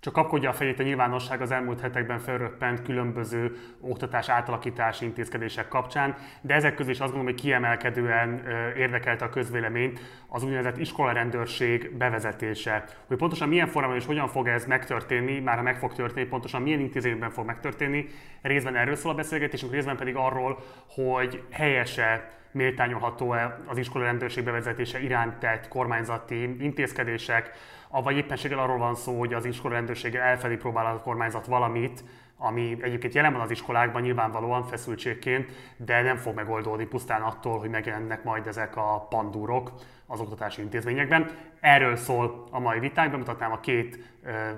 Csak kapkodja a fejét a nyilvánosság az elmúlt hetekben felröppent különböző oktatás átalakítási intézkedések kapcsán, de ezek közül is azt gondolom, hogy kiemelkedően érdekelte a közvéleményt az úgynevezett iskolarendőrség bevezetése. Hogy pontosan milyen formában és hogyan fog ez megtörténni, már ha meg fog történni, pontosan milyen intézményben fog megtörténni, részben erről szól a beszélgetésünk, részben pedig arról, hogy helyese méltányolható-e az iskola rendőrség bevezetése iránt tett kormányzati intézkedések, vagy éppenséggel arról van szó, hogy az iskola rendőrsége elfelé próbál a kormányzat valamit, ami egyébként jelen van az iskolákban nyilvánvalóan feszültségként, de nem fog megoldódni pusztán attól, hogy megjelennek majd ezek a pandúrok az oktatási intézményekben. Erről szól a mai vitánk, bemutatnám a két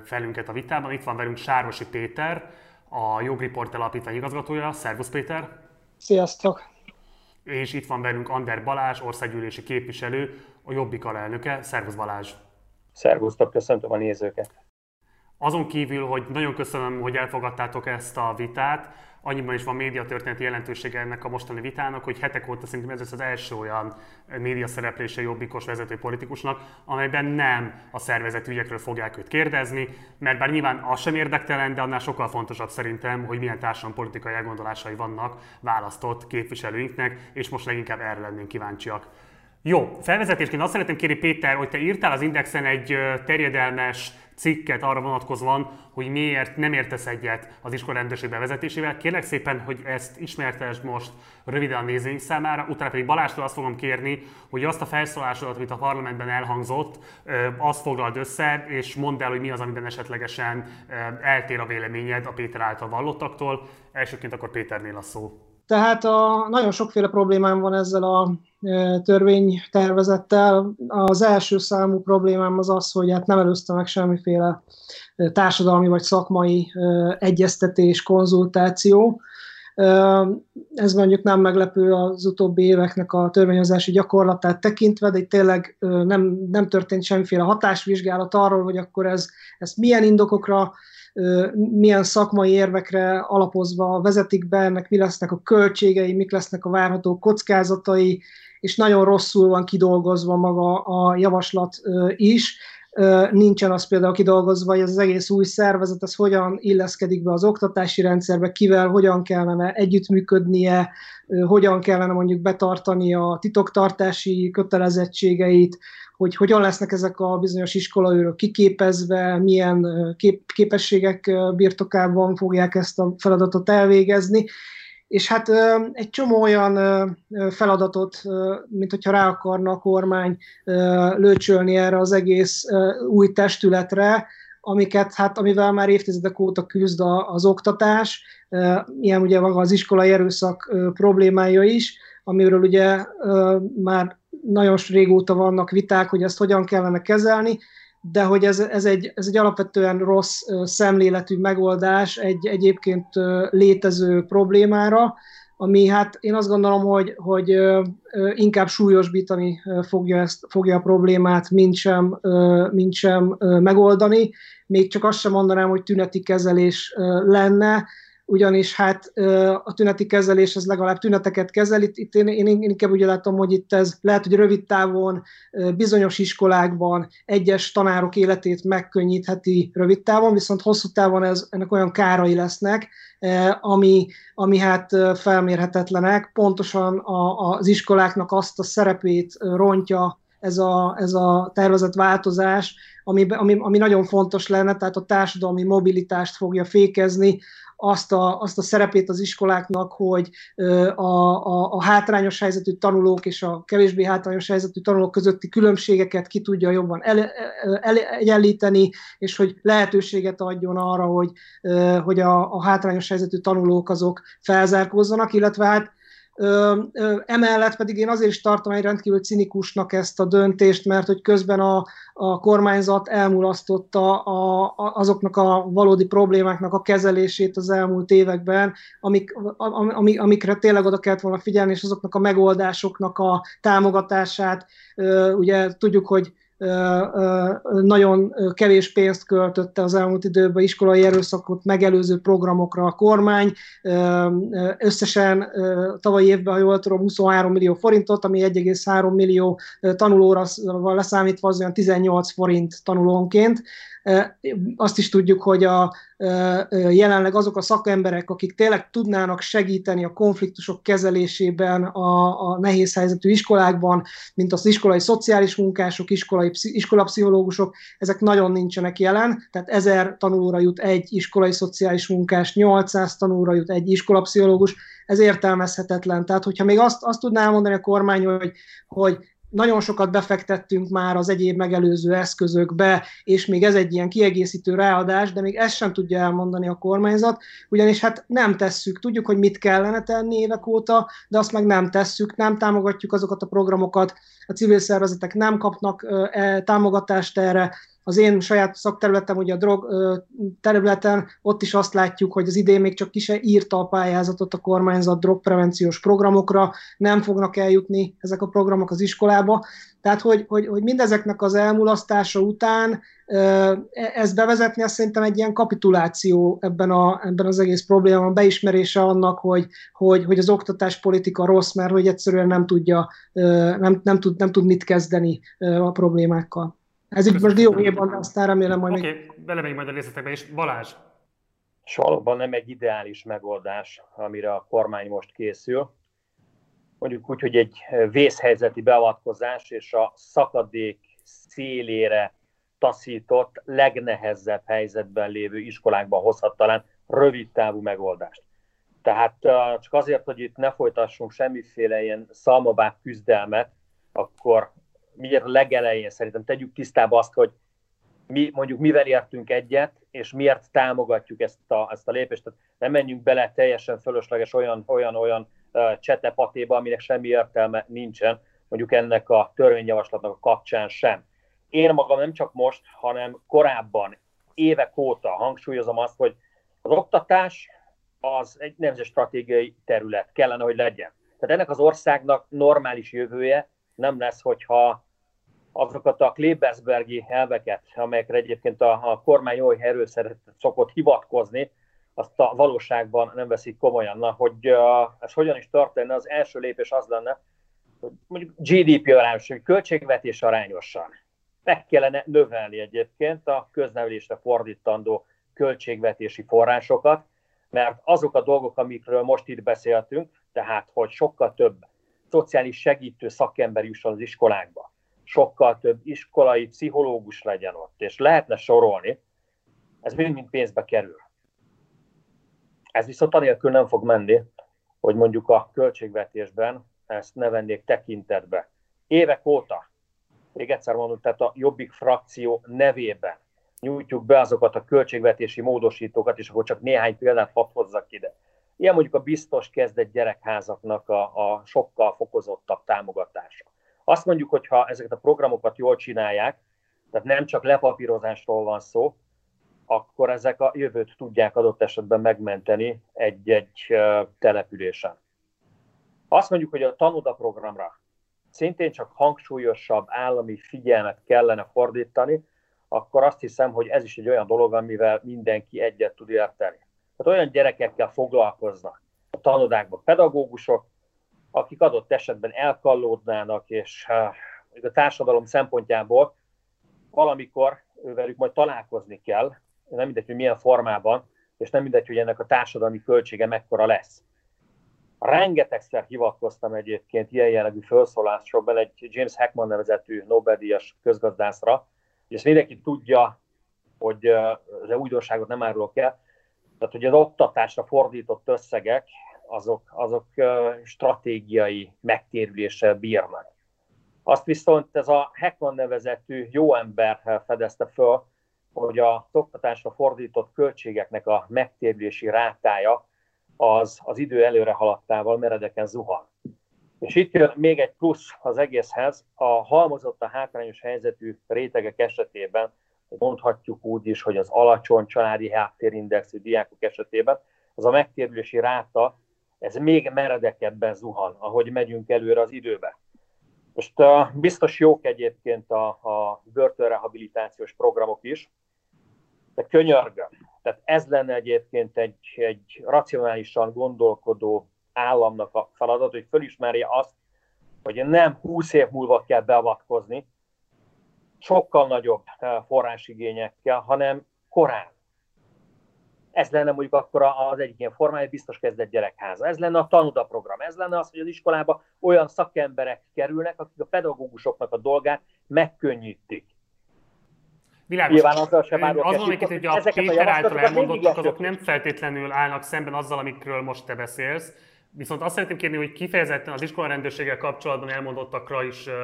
felünket a vitában. Itt van velünk Sárvosi Péter, a Jogreport Alapítvány igazgatója. Szervusz Péter! Sziasztok! És itt van velünk Ander Balázs, országgyűlési képviselő, a Jobbik alelnöke. Szervusz Balázs! Szervusztok, köszöntöm a nézőket! Azon kívül, hogy nagyon köszönöm, hogy elfogadtátok ezt a vitát, annyiban is van médiatörténeti jelentősége ennek a mostani vitának, hogy hetek óta szerintem ez lesz az első olyan média szereplése jobbikos vezető politikusnak, amelyben nem a szervezet ügyekről fogják őt kérdezni, mert bár nyilván az sem érdektelen, de annál sokkal fontosabb szerintem, hogy milyen társadalompolitikai elgondolásai vannak választott képviselőinknek, és most leginkább erre lennénk kíváncsiak. Jó, felvezetésként azt szeretném kérni Péter, hogy te írtál az Indexen egy terjedelmes cikket arra vonatkozóan, hogy miért nem értesz egyet az iskola rendőrség bevezetésével. Kérlek szépen, hogy ezt ismertesd most röviden a nézőink számára, utána pedig Balástól azt fogom kérni, hogy azt a felszólásodat, amit a parlamentben elhangzott, azt foglald össze, és mondd el, hogy mi az, amiben esetlegesen eltér a véleményed a Péter által vallottaktól. Elsőként akkor Péternél a szó. Tehát a, nagyon sokféle problémám van ezzel a e, törvénytervezettel. Az első számú problémám az az, hogy hát nem előzte meg semmiféle e, társadalmi vagy szakmai e, egyeztetés, konzultáció. Ez mondjuk nem meglepő az utóbbi éveknek a törvényhozási gyakorlatát tekintve, de itt tényleg nem, nem történt semmiféle hatásvizsgálat arról, hogy akkor ez, ez milyen indokokra milyen szakmai érvekre alapozva vezetik be, ennek mi lesznek a költségei, mik lesznek a várható kockázatai, és nagyon rosszul van kidolgozva maga a javaslat is. Nincsen az például kidolgozva, hogy ez az egész új szervezet, ez hogyan illeszkedik be az oktatási rendszerbe, kivel, hogyan kellene együttműködnie, hogyan kellene mondjuk betartani a titoktartási kötelezettségeit, hogy hogyan lesznek ezek a bizonyos iskolaőrök kiképezve, milyen kép, képességek birtokában fogják ezt a feladatot elvégezni, és hát egy csomó olyan feladatot, mint hogyha rá akarna a kormány lőcsölni erre az egész új testületre, amiket, hát, amivel már évtizedek óta küzd az oktatás, ilyen ugye maga az iskolai erőszak problémája is, amiről ugye már nagyon régóta vannak viták, hogy ezt hogyan kellene kezelni, de hogy ez, ez, egy, ez egy alapvetően rossz szemléletű megoldás egy egyébként létező problémára, ami hát én azt gondolom, hogy, hogy inkább súlyosbítani fogja, ezt, fogja a problémát, mint sem, mint sem megoldani. Még csak azt sem mondanám, hogy tüneti kezelés lenne, ugyanis hát a tüneti kezelés az legalább tüneteket kezel. Itt, itt én, én, inkább úgy látom, hogy itt ez lehet, hogy rövid távon bizonyos iskolákban egyes tanárok életét megkönnyítheti rövid távon, viszont hosszú távon ez, ennek olyan kárai lesznek, ami, ami hát felmérhetetlenek. Pontosan a, az iskoláknak azt a szerepét rontja ez a, ez a tervezett változás, ami, ami, ami nagyon fontos lenne, tehát a társadalmi mobilitást fogja fékezni, azt a, azt a szerepét az iskoláknak, hogy a, a, a hátrányos helyzetű tanulók és a kevésbé hátrányos helyzetű tanulók közötti különbségeket ki tudja jobban el, el, egyenlíteni, és hogy lehetőséget adjon arra, hogy, hogy a, a hátrányos helyzetű tanulók azok felzárkózzanak, illetve hát Emellett pedig én azért is tartom egy rendkívül cinikusnak ezt a döntést, mert hogy közben a, a kormányzat elmulasztotta a, a, azoknak a valódi problémáknak a kezelését az elmúlt években, amik, amik, amikre tényleg oda kellett volna figyelni, és azoknak a megoldásoknak a támogatását. Ugye tudjuk, hogy nagyon kevés pénzt költötte az elmúlt időben iskolai erőszakot megelőző programokra a kormány. Összesen tavalyi évben, ha jól tudom, 23 millió forintot, ami 1,3 millió tanulóra leszámítva az olyan 18 forint tanulónként. Azt is tudjuk, hogy a, jelenleg azok a szakemberek, akik tényleg tudnának segíteni a konfliktusok kezelésében a, a nehéz helyzetű iskolákban, mint az iskolai szociális munkások, iskolai, iskolapszichológusok, ezek nagyon nincsenek jelen, tehát ezer tanulóra jut egy iskolai szociális munkás, 800 tanulóra jut egy iskolapszichológus, ez értelmezhetetlen. Tehát, hogyha még azt, azt tudná mondani a kormány, hogy, hogy nagyon sokat befektettünk már az egyéb megelőző eszközökbe, és még ez egy ilyen kiegészítő ráadás, de még ezt sem tudja elmondani a kormányzat, ugyanis hát nem tesszük, tudjuk, hogy mit kellene tenni évek óta, de azt meg nem tesszük, nem támogatjuk azokat a programokat, a civil szervezetek nem kapnak e, támogatást erre, az én saját szakterületem, ugye a drog területen, ott is azt látjuk, hogy az idén még csak ki se írta a pályázatot a kormányzat drogprevenciós programokra, nem fognak eljutni ezek a programok az iskolába. Tehát, hogy, hogy, hogy mindezeknek az elmulasztása után e, ez bevezetni, azt szerintem egy ilyen kapituláció ebben, a, ebben az egész problémában, beismerése annak, hogy, hogy, hogy az oktatáspolitika rossz, mert hogy egyszerűen nem tudja, nem, nem, tud, nem tud mit kezdeni a problémákkal. Ez itt most dióhéjban, de aztán remélem majd Oké, okay, belemegyünk majd a részletekbe, és Balázs. És valóban nem egy ideális megoldás, amire a kormány most készül. Mondjuk úgy, hogy egy vészhelyzeti beavatkozás és a szakadék szélére taszított, legnehezebb helyzetben lévő iskolákban hozhat talán rövid távú megoldást. Tehát csak azért, hogy itt ne folytassunk semmiféle ilyen szalmabák küzdelmet, akkor miért legelején szerintem tegyük tisztába azt, hogy mi mondjuk mivel értünk egyet, és miért támogatjuk ezt a, ezt a lépést. Tehát nem menjünk bele teljesen fölösleges olyan, olyan, olyan uh, csetepatéba, aminek semmi értelme nincsen, mondjuk ennek a törvényjavaslatnak a kapcsán sem. Én magam nem csak most, hanem korábban, évek óta hangsúlyozom azt, hogy az oktatás az egy nemzeti stratégiai terület kellene, hogy legyen. Tehát ennek az országnak normális jövője nem lesz, hogyha azokat a Klebersbergi elveket, amelyekre egyébként a, a kormány jó erőszeret szokott hivatkozni, azt a valóságban nem veszik komolyan. Na, hogy uh, ez hogyan is történne, az első lépés az lenne, hogy mondjuk GDP arányos, hogy költségvetés arányosan meg kellene növelni egyébként a köznevelésre fordítandó költségvetési forrásokat, mert azok a dolgok, amikről most itt beszéltünk, tehát hogy sokkal több szociális segítő szakember jusson az iskolákba, sokkal több iskolai pszichológus legyen ott, és lehetne sorolni, ez mind-mind pénzbe kerül. Ez viszont anélkül nem fog menni, hogy mondjuk a költségvetésben ezt ne vennék tekintetbe. Évek óta, még egyszer mondom, tehát a Jobbik frakció nevében nyújtjuk be azokat a költségvetési módosítókat, és akkor csak néhány példát hadd hozzak ide. Ilyen mondjuk a biztos kezdett gyerekházaknak a, a sokkal fokozottabb támogatása. Azt mondjuk, hogy ha ezeket a programokat jól csinálják, tehát nem csak lepapírozásról van szó, akkor ezek a jövőt tudják adott esetben megmenteni egy-egy településen. Azt mondjuk, hogy a tanoda programra szintén csak hangsúlyosabb állami figyelmet kellene fordítani, akkor azt hiszem, hogy ez is egy olyan dolog, amivel mindenki egyet tud érteni. Tehát olyan gyerekekkel foglalkoznak a tanodákban pedagógusok, akik adott esetben elkallódnának, és a társadalom szempontjából valamikor ővelük majd találkozni kell, nem mindegy, hogy milyen formában, és nem mindegy, hogy ennek a társadalmi költsége mekkora lesz. Rengetegszer hivatkoztam egyébként ilyen jellegű felszólásokban egy James Heckman nevezetű Nobel-díjas közgazdászra, és ezt mindenki tudja, hogy az újdonságot nem árulok el, tehát, hogy az oktatásra fordított összegek, azok, azok stratégiai megtérüléssel bírnak. Azt viszont ez a Heckman nevezetű jó ember fedezte föl, hogy a oktatásra fordított költségeknek a megtérülési rátája az, az idő előre haladtával meredeken zuhan. És itt jön még egy plusz az egészhez, a halmozott a hátrányos helyzetű rétegek esetében mondhatjuk úgy is, hogy az alacsony családi háttérindexű diákok esetében az a megtérülési ráta, ez még meredekebben zuhan, ahogy megyünk előre az időbe. Most uh, biztos jók egyébként a, a börtönrehabilitációs programok is, de könyörgöm. Tehát ez lenne egyébként egy, egy racionálisan gondolkodó államnak a feladat, hogy fölismerje azt, hogy nem 20 év múlva kell beavatkozni, sokkal nagyobb forrásigényekkel, hanem korán. Ez lenne mondjuk akkor az egyik ilyen formája, biztos kezdett gyerekháza. Ez lenne a tanuda program. Ez lenne az, hogy az iskolába olyan szakemberek kerülnek, akik a pedagógusoknak a dolgát megkönnyítik. Világos. Nyilván azzal sem árulok Azon, amiket hogy a Péter által elmondottak, azok nem feltétlenül állnak szemben azzal, amikről most te beszélsz. Viszont azt szeretném kérni, hogy kifejezetten az iskolarendőrséggel kapcsolatban elmondottakra is uh,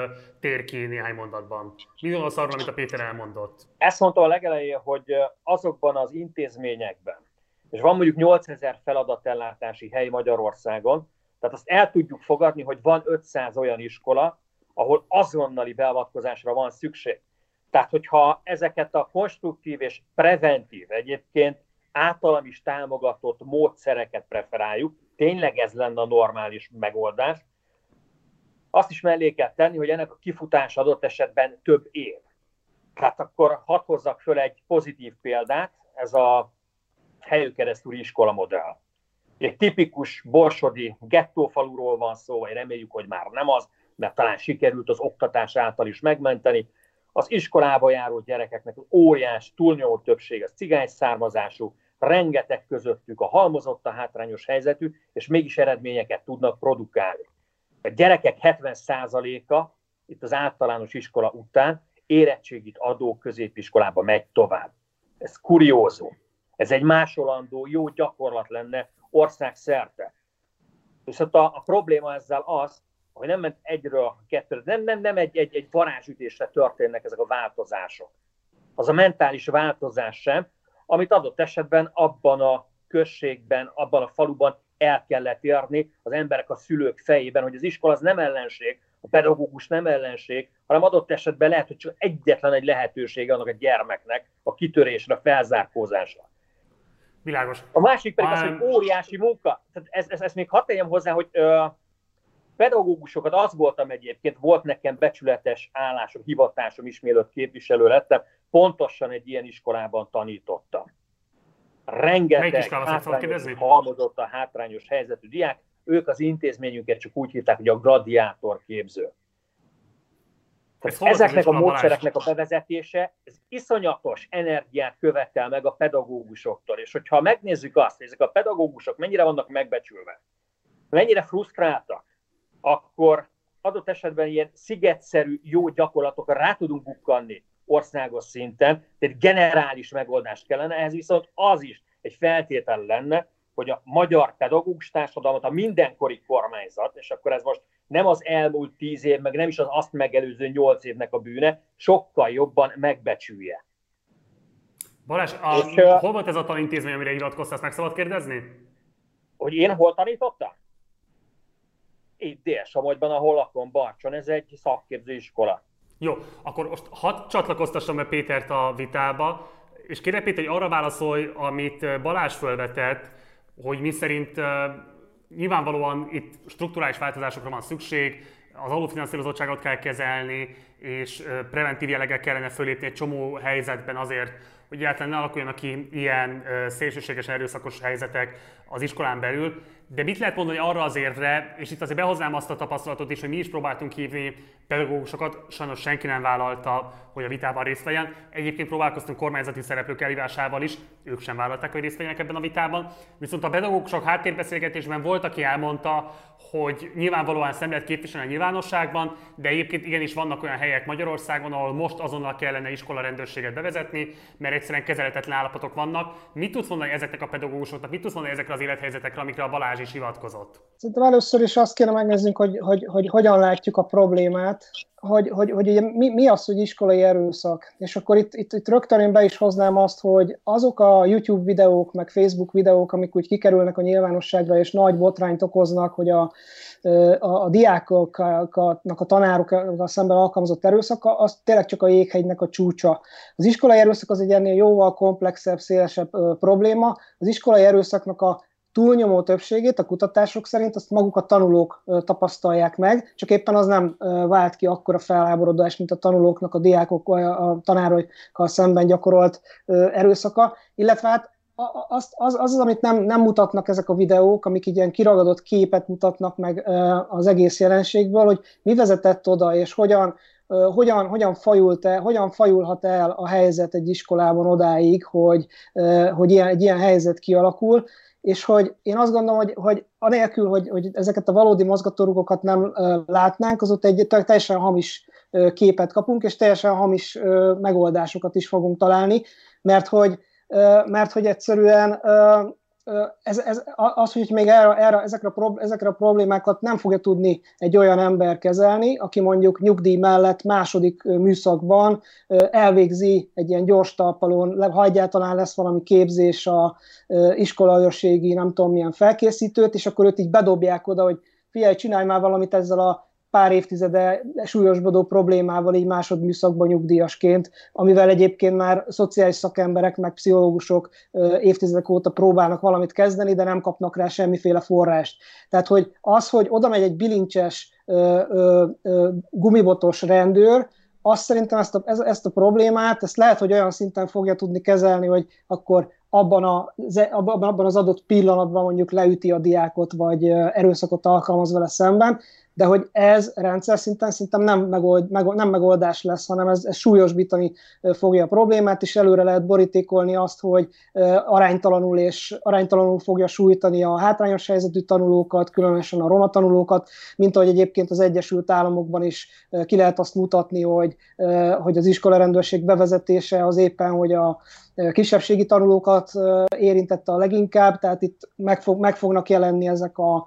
tér ki néhány mondatban. Mi az arról, amit a Péter elmondott? Ezt mondta a legelején, hogy azokban az intézményekben, és van mondjuk 8000 feladatellátási hely Magyarországon, tehát azt el tudjuk fogadni, hogy van 500 olyan iskola, ahol azonnali beavatkozásra van szükség. Tehát, hogyha ezeket a konstruktív és preventív, egyébként általam is támogatott módszereket preferáljuk, tényleg ez lenne a normális megoldás, azt is mellé kell tenni, hogy ennek a kifutás adott esetben több év. Tehát akkor hadd hozzak föl egy pozitív példát, ez a helyőkeresztúri iskola modell. Egy tipikus borsodi gettófaluról van szó, vagy reméljük, hogy már nem az, mert talán sikerült az oktatás által is megmenteni. Az iskolába járó gyerekeknek óriás, túlnyomó többség az cigány származású, rengeteg közöttük a halmozott a hátrányos helyzetű, és mégis eredményeket tudnak produkálni. A gyerekek 70%-a itt az általános iskola után érettségit adó középiskolába megy tovább. Ez kuriózum. Ez egy másolandó jó gyakorlat lenne országszerte. Viszont a, a probléma ezzel az, hogy nem ment egyről kettőre, nem, nem, nem egy, egy, egy varázsütésre történnek ezek a változások. Az a mentális változás sem, amit adott esetben abban a községben, abban a faluban el kellett érni az emberek, a szülők fejében, hogy az iskola az nem ellenség, a pedagógus nem ellenség, hanem adott esetben lehet, hogy csak egyetlen egy lehetőség annak a gyermeknek a kitörésre, a felzárkózásra. Világos. A másik pedig az, hogy óriási munka. Tehát ez, ez, ez még hadd tegyem hozzá, hogy ö, pedagógusokat az voltam egyébként, volt nekem becsületes állásom, hivatásom is, mielőtt képviselő lettem, pontosan egy ilyen iskolában tanítottam. Rengeteg hátrányos, halmozott a hátrányos helyzetű diák, ők az intézményünket csak úgy hívták, hogy a gladiátor képző. ezeknek a módszereknek a bevezetése, ez iszonyatos energiát követel meg a pedagógusoktól, és hogyha megnézzük azt, hogy ezek a pedagógusok mennyire vannak megbecsülve, mennyire frusztráltak, akkor adott esetben ilyen szigetszerű jó gyakorlatokra rá tudunk bukkanni országos szinten, tehát generális megoldást kellene, ehhez viszont az is egy feltétel lenne, hogy a magyar pedagógus társadalmat a mindenkori kormányzat, és akkor ez most nem az elmúlt tíz év, meg nem is az azt megelőző nyolc évnek a bűne, sokkal jobban megbecsülje. Balázs, a, és, hol volt ez a tanintézmény, amire hivatkoztál, ezt meg szabad kérdezni? Hogy én hol tanítottam? Itt Dél-Somogyban, ahol lakom, Barcson, ez egy szakképző iskola. Jó, akkor most hadd csatlakoztassam be Pétert a vitába, és kérek Péter, hogy arra válaszolj, amit Balázs felvetett, hogy mi szerint nyilvánvalóan itt strukturális változásokra van szükség, az alulfinanszírozottságot kell kezelni, és uh, preventív jelleggel kellene fölépni egy csomó helyzetben azért, hogy egyáltalán ne alakuljanak ki ilyen szélsőséges erőszakos helyzetek az iskolán belül. De mit lehet mondani arra az érvre, és itt azért behoznám azt a tapasztalatot is, hogy mi is próbáltunk hívni pedagógusokat, sajnos senki nem vállalta, hogy a vitában részt vegyen. Egyébként próbálkoztunk kormányzati szereplők elhívásával is, ők sem vállalták, hogy részt vegyenek ebben a vitában. Viszont a pedagógusok háttérbeszélgetésben volt, aki elmondta, hogy nyilvánvalóan szem lehet képviselni a nyilvánosságban, de egyébként igenis vannak olyan helyek Magyarországon, ahol most azonnal kellene iskola rendőrséget bevezetni, mert egyszerűen kezelhetetlen állapotok vannak. Mit tudsz mondani ezeknek a pedagógusoknak, mit tudsz mondani ezekre az élethelyzetekre, amikre a Balázs is hivatkozott? Szerintem először is azt kéne megnéznünk, hogy, hogy, hogy hogyan látjuk a problémát, hogy, hogy, hogy ugye mi, mi az, hogy iskolai erőszak. És akkor itt, itt, itt rögtön én be is hoznám azt, hogy azok a YouTube videók, meg Facebook videók, amik úgy kikerülnek a nyilvánosságra, és nagy botrányt okoznak, hogy a, a, a diákoknak, a tanárokkal szemben alkalmazott erőszaka, az tényleg csak a jéghegynek a csúcsa. Az iskolai erőszak az egy ennél jóval komplexebb, szélesebb ö, probléma. Az iskolai erőszaknak a túlnyomó többségét a kutatások szerint azt maguk a tanulók tapasztalják meg, csak éppen az nem vált ki akkora felháborodást, mint a tanulóknak, a diákok, a tanárokkal szemben gyakorolt erőszaka, illetve hát az, az, az, az, amit nem, nem mutatnak ezek a videók, amik ilyen kiragadott képet mutatnak meg az egész jelenségből, hogy mi vezetett oda, és hogyan, hogyan, hogyan, fajult -e, hogyan fajulhat el a helyzet egy iskolában odáig, hogy, hogy ilyen, egy ilyen helyzet kialakul, és hogy én azt gondolom, hogy, hogy anélkül, hogy, hogy ezeket a valódi mozgatórugokat nem látnánk, az ott egy teljesen hamis képet kapunk, és teljesen hamis megoldásokat is fogunk találni, mert hogy, mert hogy egyszerűen ez, ez, az, hogy még erre, erre, ezekre, a ezekre a problémákat nem fogja tudni egy olyan ember kezelni, aki mondjuk nyugdíj mellett második műszakban elvégzi egy ilyen gyors talpalon, ha egyáltalán lesz valami képzés a iskolajosségi, nem tudom milyen felkészítőt, és akkor őt így bedobják oda, hogy figyelj, csinálj már valamit ezzel a pár évtizede súlyosbodó problémával így másodműszakban nyugdíjasként, amivel egyébként már szociális szakemberek, meg pszichológusok évtizedek óta próbálnak valamit kezdeni, de nem kapnak rá semmiféle forrást. Tehát, hogy az, hogy oda megy egy bilincses gumibotos rendőr, azt szerintem ezt a, ezt a problémát, ezt lehet, hogy olyan szinten fogja tudni kezelni, hogy akkor abban, a, abban az adott pillanatban mondjuk leüti a diákot, vagy erőszakot alkalmaz vele szemben, de hogy ez rendszer szinten szerintem nem, megold, meg, nem megoldás lesz, hanem ez, ez súlyosbítani fogja a problémát, és előre lehet borítékolni azt, hogy aránytalanul és aránytalanul fogja sújtani a hátrányos helyzetű tanulókat, különösen a roma tanulókat, mint ahogy egyébként az Egyesült Államokban is ki lehet azt mutatni, hogy, hogy az iskolarendőrség bevezetése az éppen, hogy a kisebbségi tanulókat érintette a leginkább, tehát itt meg, fog, meg fognak jelenni ezek a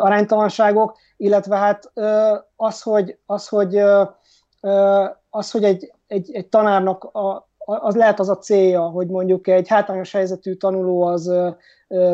aránytalanságok, illetve hát az, hogy, az, hogy, az, hogy egy, egy, egy tanárnak a, az lehet az a célja, hogy mondjuk egy hátrányos helyzetű tanuló az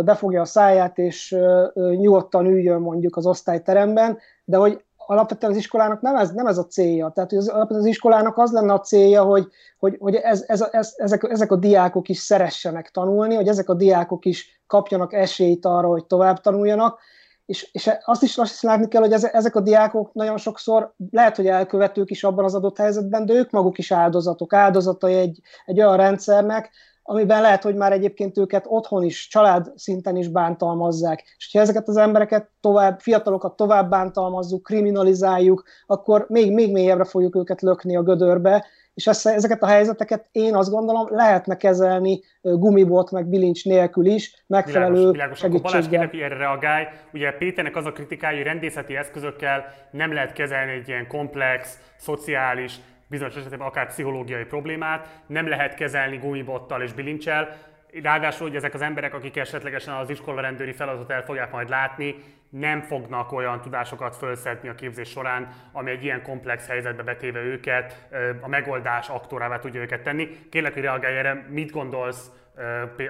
befogja a száját, és nyugodtan üljön mondjuk az osztályteremben, de hogy alapvetően az iskolának nem ez, nem ez a célja. Tehát hogy az, alapvetően az iskolának az lenne a célja, hogy, hogy, hogy ez, ez, ez, ezek, ezek a diákok is szeressenek tanulni, hogy ezek a diákok is kapjanak esélyt arra, hogy tovább tanuljanak, és, és azt, is, is látni kell, hogy ezek a diákok nagyon sokszor lehet, hogy elkövetők is abban az adott helyzetben, de ők maguk is áldozatok, áldozatai egy, egy olyan rendszernek, amiben lehet, hogy már egyébként őket otthon is, család szinten is bántalmazzák. És ha ezeket az embereket tovább, fiatalokat tovább bántalmazzuk, kriminalizáljuk, akkor még, még mélyebbre fogjuk őket lökni a gödörbe, és ezeket a helyzeteket én azt gondolom lehetne kezelni gumibot meg bilincs nélkül is, megfelelő világos, világos. segítséggel. Balázs, kérlek, hogy erre reagálj. Ugye Péternek az a kritikája, hogy rendészeti eszközökkel nem lehet kezelni egy ilyen komplex, szociális, bizonyos esetben akár pszichológiai problémát, nem lehet kezelni gumibottal és bilincsel, Ráadásul, hogy ezek az emberek, akik esetlegesen az iskola rendőri feladatot el fogják majd látni, nem fognak olyan tudásokat fölszedni a képzés során, ami egy ilyen komplex helyzetbe betéve őket, a megoldás aktorává tudja őket tenni. Kérlek, hogy reagálj erre, mit gondolsz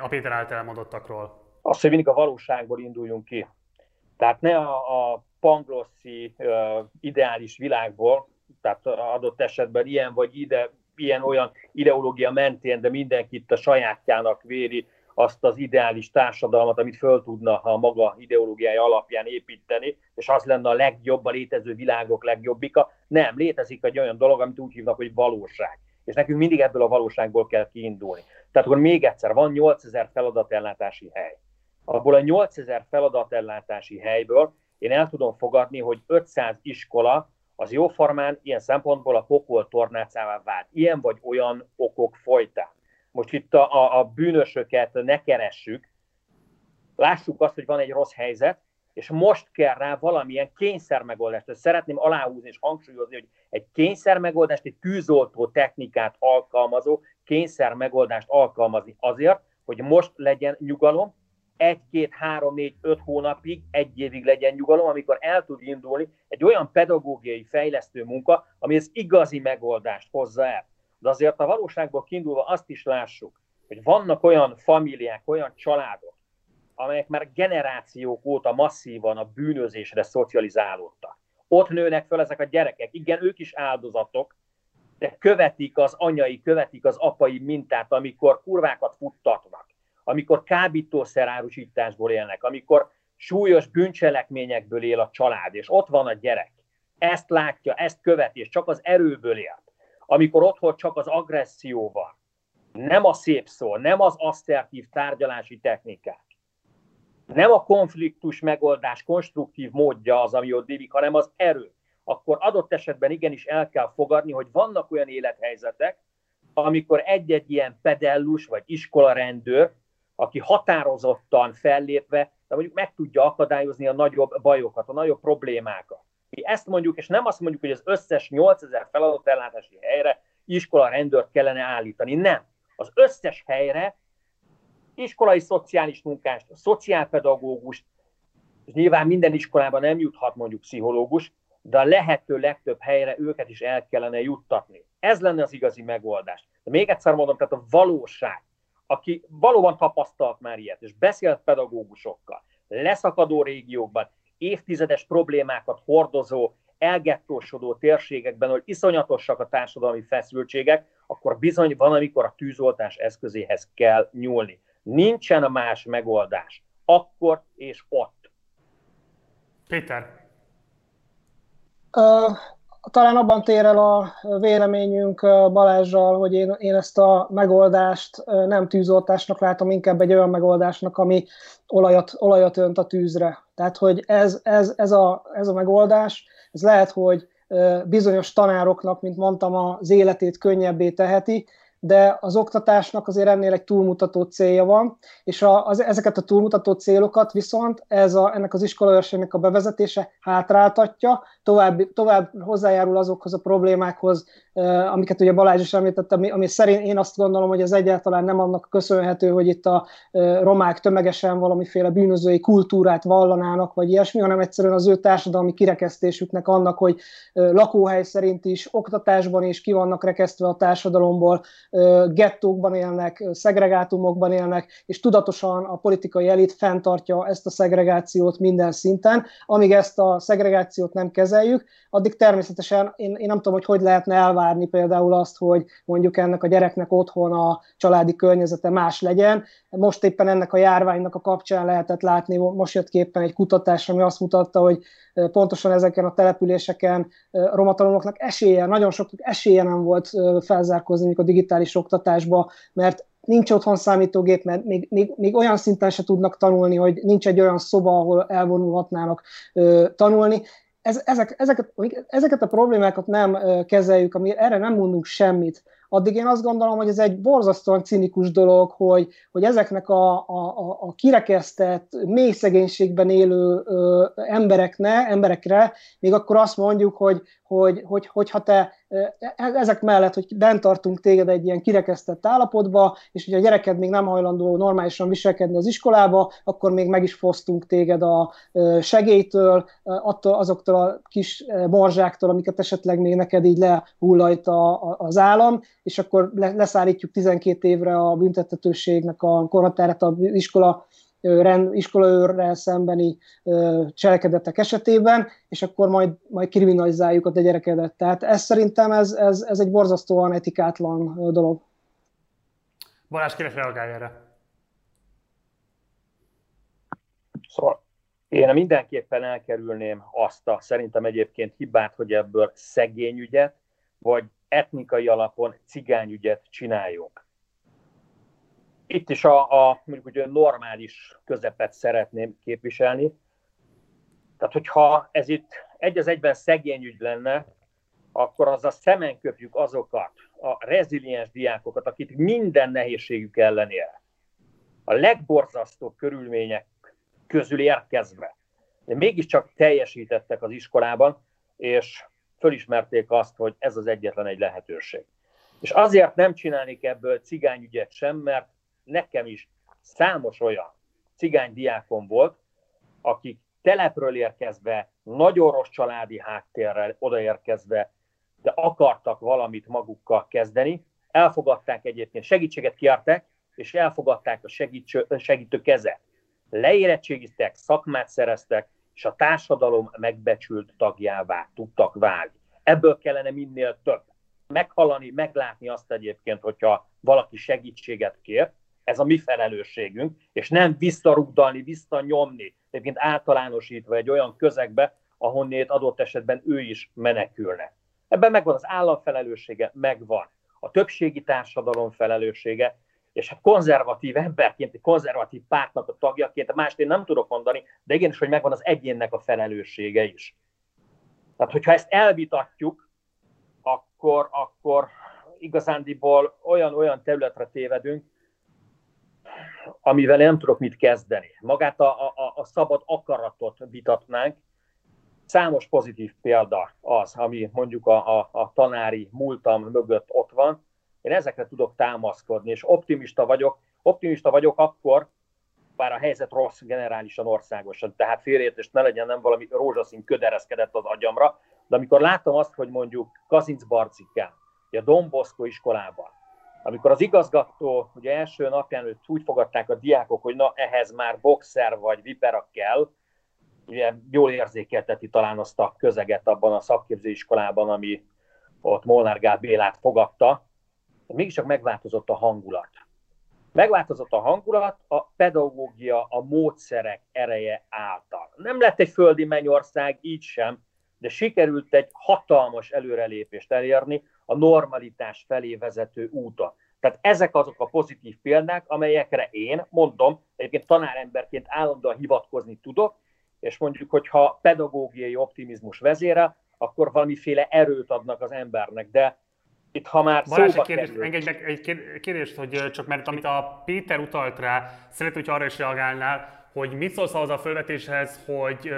a Péter által elmondottakról? Azt, hogy mindig a valóságból induljunk ki. Tehát ne a, a panglosszi uh, ideális világból, tehát adott esetben ilyen vagy ide, ilyen-olyan ideológia mentén, de mindenkit a sajátjának véri azt az ideális társadalmat, amit föl tudna a maga ideológiája alapján építeni, és az lenne a legjobb, a létező világok legjobbika. Nem, létezik egy olyan dolog, amit úgy hívnak, hogy valóság. És nekünk mindig ebből a valóságból kell kiindulni. Tehát akkor még egyszer, van 8000 feladatellátási hely. Abból a 8000 feladatellátási helyből én el tudom fogadni, hogy 500 iskola az jóformán ilyen szempontból a pokol tornácává vált. Ilyen vagy olyan okok folytán. Most itt a, a, a bűnösöket ne keressük, lássuk azt, hogy van egy rossz helyzet, és most kell rá valamilyen kényszer megoldást. Ezt szeretném aláhúzni és hangsúlyozni, hogy egy kényszer megoldást, egy tűzoltó technikát alkalmazó kényszer megoldást alkalmazni azért, hogy most legyen nyugalom, egy-két, három, négy, öt hónapig, egy évig legyen nyugalom, amikor el tud indulni egy olyan pedagógiai fejlesztő munka, ami az igazi megoldást hozza el. De azért a valóságból kiindulva azt is lássuk, hogy vannak olyan familiák, olyan családok, amelyek már generációk óta masszívan a bűnözésre szocializálódtak. Ott nőnek fel ezek a gyerekek. Igen, ők is áldozatok, de követik az anyai, követik az apai mintát, amikor kurvákat futtatnak amikor kábítószerárusításból élnek, amikor súlyos bűncselekményekből él a család, és ott van a gyerek. Ezt látja, ezt követi, és csak az erőből él. Amikor otthon csak az agresszióval, nem a szép szó, nem az asszertív tárgyalási technikák, nem a konfliktus megoldás konstruktív módja az, ami ott délik, hanem az erő. akkor adott esetben igenis el kell fogadni, hogy vannak olyan élethelyzetek, amikor egy-egy ilyen pedellus vagy iskolarendőr, aki határozottan fellépve, de mondjuk meg tudja akadályozni a nagyobb bajokat, a nagyobb problémákat. Mi ezt mondjuk, és nem azt mondjuk, hogy az összes 8000 feladatellátási helyre iskola rendőrt kellene állítani. Nem. Az összes helyre iskolai szociális munkást, szociálpedagógust, és nyilván minden iskolában nem juthat mondjuk pszichológus, de a lehető legtöbb helyre őket is el kellene juttatni. Ez lenne az igazi megoldás. De még egyszer mondom, tehát a valóság, aki valóban tapasztalt már ilyet, és beszélt pedagógusokkal, leszakadó régiókban, évtizedes problémákat hordozó, elgettósodó térségekben, hogy iszonyatosak a társadalmi feszültségek, akkor bizony van, amikor a tűzoltás eszközéhez kell nyúlni. Nincsen más megoldás. Akkor és ott. Péter. Uh, talán abban tér el a véleményünk Balázsral, hogy én, én ezt a megoldást nem tűzoltásnak látom, inkább egy olyan megoldásnak, ami olajat, olajat önt a tűzre. Tehát, hogy ez, ez, ez, a, ez a megoldás, ez lehet, hogy bizonyos tanároknak, mint mondtam, az életét könnyebbé teheti, de az oktatásnak azért ennél egy túlmutató célja van, és a, az, ezeket a túlmutató célokat viszont ez a, ennek az iskolaőrségnek a bevezetése hátráltatja, tovább, tovább hozzájárul azokhoz a problémákhoz, amiket ugye Balázs is említett, ami, ami szerint én azt gondolom, hogy ez egyáltalán nem annak köszönhető, hogy itt a romák tömegesen valamiféle bűnözői kultúrát vallanának, vagy ilyesmi, hanem egyszerűen az ő társadalmi kirekesztésüknek annak, hogy lakóhely szerint is, oktatásban is ki vannak rekesztve a társadalomból, gettókban élnek, szegregátumokban élnek, és tudatosan a politikai elit fenntartja ezt a szegregációt minden szinten. Amíg ezt a szegregációt nem kezeljük, addig természetesen én, én nem tudom, hogy hogy lehetne elvárni például azt, hogy mondjuk ennek a gyereknek otthon a családi környezete más legyen. Most éppen ennek a járványnak a kapcsán lehetett látni, most jött képen egy kutatás, ami azt mutatta, hogy pontosan ezeken a településeken romatanulóknak esélye, nagyon sok esélye nem volt felzárkózni a digitális oktatásba, mert nincs otthon számítógép, mert még, még, még olyan szinten se tudnak tanulni, hogy nincs egy olyan szoba, ahol elvonulhatnának ö, tanulni. Ez, ezek, ezeket, ezeket a problémákat nem kezeljük, ami erre nem mondunk semmit, addig én azt gondolom, hogy ez egy borzasztóan cinikus dolog, hogy, hogy ezeknek a, a, a kirekesztett, mély szegénységben élő ö, emberekne, emberekre még akkor azt mondjuk, hogy, hogy, hogy, hogy ha te e, ezek mellett, hogy bent tartunk téged egy ilyen kirekesztett állapotba, és hogy a gyereked még nem hajlandó normálisan viselkedni az iskolába, akkor még meg is fosztunk téged a segélytől, attól, azoktól a kis morzsáktól, amiket esetleg még neked így lehullajt az állam, és akkor leszállítjuk 12 évre a büntethetőségnek a korhatárát az iskola rend, iskolaőrrel szembeni cselekedetek esetében, és akkor majd, majd kriminalizáljuk a te gyerekedet. Tehát ez szerintem ez, ez, ez egy borzasztóan etikátlan dolog. Balázs, kérek reagálj erre. Szóval én mindenképpen elkerülném azt a szerintem egyébként hibát, hogy ebből szegényügyet, vagy etnikai alapon cigányügyet csináljunk itt is a, a mondjuk ugye normális közepet szeretném képviselni. Tehát, hogyha ez itt egy az egyben szegény ügy lenne, akkor az a szemen köpjük azokat a reziliens diákokat, akik minden nehézségük ellenére, a legborzasztóbb körülmények közül érkezve, de mégiscsak teljesítettek az iskolában, és fölismerték azt, hogy ez az egyetlen egy lehetőség. És azért nem csinálnék ebből cigányügyet sem, mert nekem is számos olyan cigány diákom volt, akik telepről érkezve, nagyon rossz családi háttérrel odaérkezve, de akartak valamit magukkal kezdeni, elfogadták egyébként, segítséget kiárták, és elfogadták a segítső, segítő kezet. Leérettségiztek, szakmát szereztek, és a társadalom megbecsült tagjává tudtak válni. Ebből kellene minél több. Meghallani, meglátni azt egyébként, hogyha valaki segítséget kér, ez a mi felelősségünk, és nem visszarugdalni, visszanyomni, egyébként általánosítva egy olyan közegbe, ahonnét adott esetben ő is menekülne. Ebben megvan az állam felelőssége, megvan a többségi társadalom felelőssége, és hát konzervatív emberként, egy konzervatív pártnak a tagjaként, mást én nem tudok mondani, de igenis, hogy megvan az egyénnek a felelőssége is. Tehát, hogyha ezt elvitatjuk, akkor, akkor igazándiból olyan-olyan területre tévedünk, amivel nem tudok mit kezdeni. Magát a, a, a szabad akaratot vitatnánk. Számos pozitív példa az, ami mondjuk a, a, a tanári múltam mögött ott van. Én ezekre tudok támaszkodni, és optimista vagyok. Optimista vagyok akkor, bár a helyzet rossz generálisan országosan, tehát félreértést ne legyen, nem valami rózsaszín ködereszkedett az agyamra, de amikor látom azt, hogy mondjuk Kazinc Barcikán, a Don Bosco iskolában, amikor az igazgató ugye első napján őt úgy fogadták a diákok, hogy na ehhez már boxer vagy vipera kell, ugye jól érzékelteti talán azt a közeget abban a szakképzőiskolában, ami ott Molnár Gál Bélát fogadta, mégiscsak megváltozott a hangulat. Megváltozott a hangulat a pedagógia, a módszerek ereje által. Nem lett egy földi mennyország, így sem, de sikerült egy hatalmas előrelépést elérni a normalitás felé vezető úton. Tehát ezek azok a pozitív példák, amelyekre én, mondom, egyébként tanáremberként állandóan hivatkozni tudok, és mondjuk, hogyha pedagógiai optimizmus vezére, akkor valamiféle erőt adnak az embernek, de itt ha már Balázs, szóba egy kérdés, kerül... engedj meg egy kérdést, hogy csak mert amit a Péter utalt rá, szeretném, hogy arra is reagálnál, hogy mit szólsz az a felvetéshez, hogy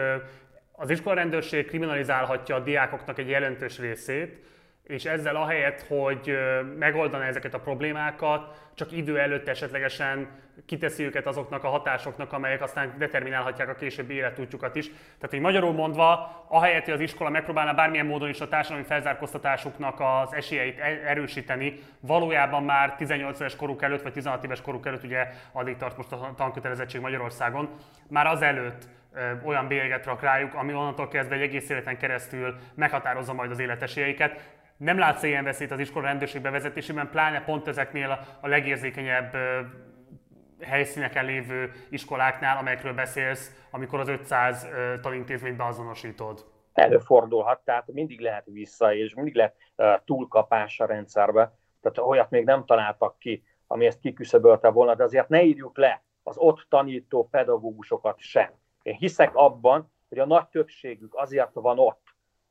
az iskolarendőrség kriminalizálhatja a diákoknak egy jelentős részét, és ezzel ahelyett, hogy megoldaná ezeket a problémákat, csak idő előtt esetlegesen kiteszi őket azoknak a hatásoknak, amelyek aztán determinálhatják a későbbi életútjukat is. Tehát, hogy magyarul mondva, ahelyett, hogy az iskola megpróbálna bármilyen módon is a társadalmi felzárkóztatásuknak az esélyeit e- erősíteni, valójában már 18 éves koruk előtt, vagy 16 éves koruk előtt, ugye addig tart most a tankötelezettség Magyarországon, már azelőtt olyan bélyeget rak rájuk, ami onnantól kezdve egy egész életen keresztül meghatározza majd az életesélyeiket nem látsz ilyen veszélyt az iskola rendőrség bevezetésében, pláne pont ezeknél a legérzékenyebb helyszíneken lévő iskoláknál, amelyekről beszélsz, amikor az 500 tanintézményt beazonosítod? Előfordulhat, tehát mindig lehet vissza, és mindig lehet túlkapás a rendszerbe. Tehát olyat még nem találtak ki, ami ezt kiküszöbölte volna, de azért ne írjuk le az ott tanító pedagógusokat sem. Én hiszek abban, hogy a nagy többségük azért van ott,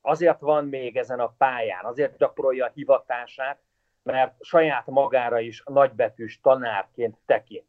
azért van még ezen a pályán, azért gyakorolja a hivatását, mert saját magára is nagybetűs tanárként tekint.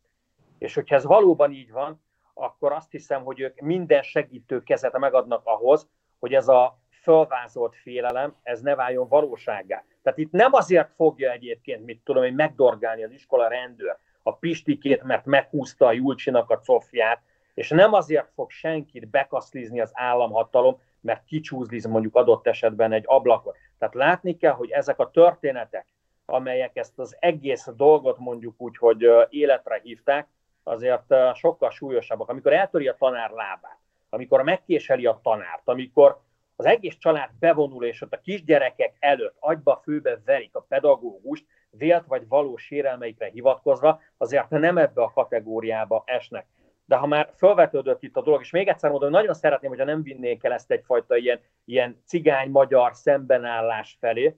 És hogyha ez valóban így van, akkor azt hiszem, hogy ők minden segítő kezet megadnak ahhoz, hogy ez a fölvázolt félelem, ez ne váljon valósággá. Tehát itt nem azért fogja egyébként, mit tudom hogy megdorgálni az iskola rendőr a Pistikét, mert meghúzta a Julcsinak a cofját, és nem azért fog senkit bekaszlizni az államhatalom, mert kicsúzliz mondjuk adott esetben egy ablakot. Tehát látni kell, hogy ezek a történetek, amelyek ezt az egész dolgot mondjuk úgy, hogy életre hívták, azért sokkal súlyosabbak. Amikor eltöri a tanár lábát, amikor megkéseli a tanárt, amikor az egész család bevonul, és ott a kisgyerekek előtt agyba főbe verik a pedagógust, vélt vagy valós sérelmeikre hivatkozva, azért nem ebbe a kategóriába esnek de ha már felvetődött itt a dolog, és még egyszer mondom, nagyon szeretném, hogyha nem vinnék el ezt egyfajta ilyen, ilyen cigány-magyar szembenállás felé.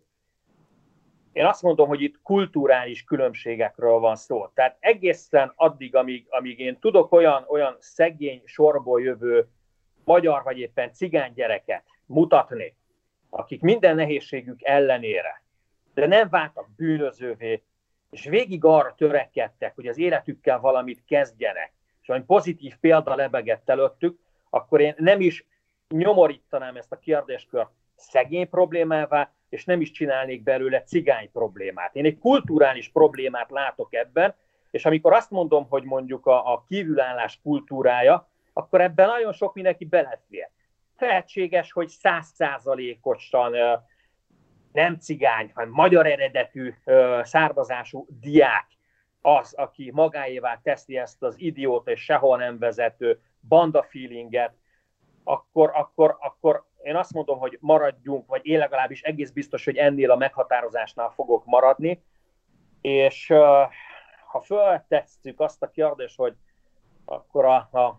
Én azt mondom, hogy itt kulturális különbségekről van szó. Tehát egészen addig, amíg, amíg én tudok olyan, olyan szegény sorból jövő magyar vagy éppen cigány gyereket mutatni, akik minden nehézségük ellenére, de nem váltak bűnözővé, és végig arra törekedtek, hogy az életükkel valamit kezdjenek, valami pozitív példa lebegett előttük, akkor én nem is nyomorítanám ezt a kérdéskört szegény problémává, és nem is csinálnék belőle cigány problémát. Én egy kulturális problémát látok ebben, és amikor azt mondom, hogy mondjuk a, a kívülállás kultúrája, akkor ebben nagyon sok mindenki belefér. Lehetséges, hogy százszázalékosan nem cigány, hanem magyar eredetű származású diák az, aki magáévá teszi ezt az idiót és sehol nem vezető banda feelinget, akkor, akkor, akkor én azt mondom, hogy maradjunk, vagy én legalábbis egész biztos, hogy ennél a meghatározásnál fogok maradni, és ha föltesszük azt a kérdést, hogy akkor a, a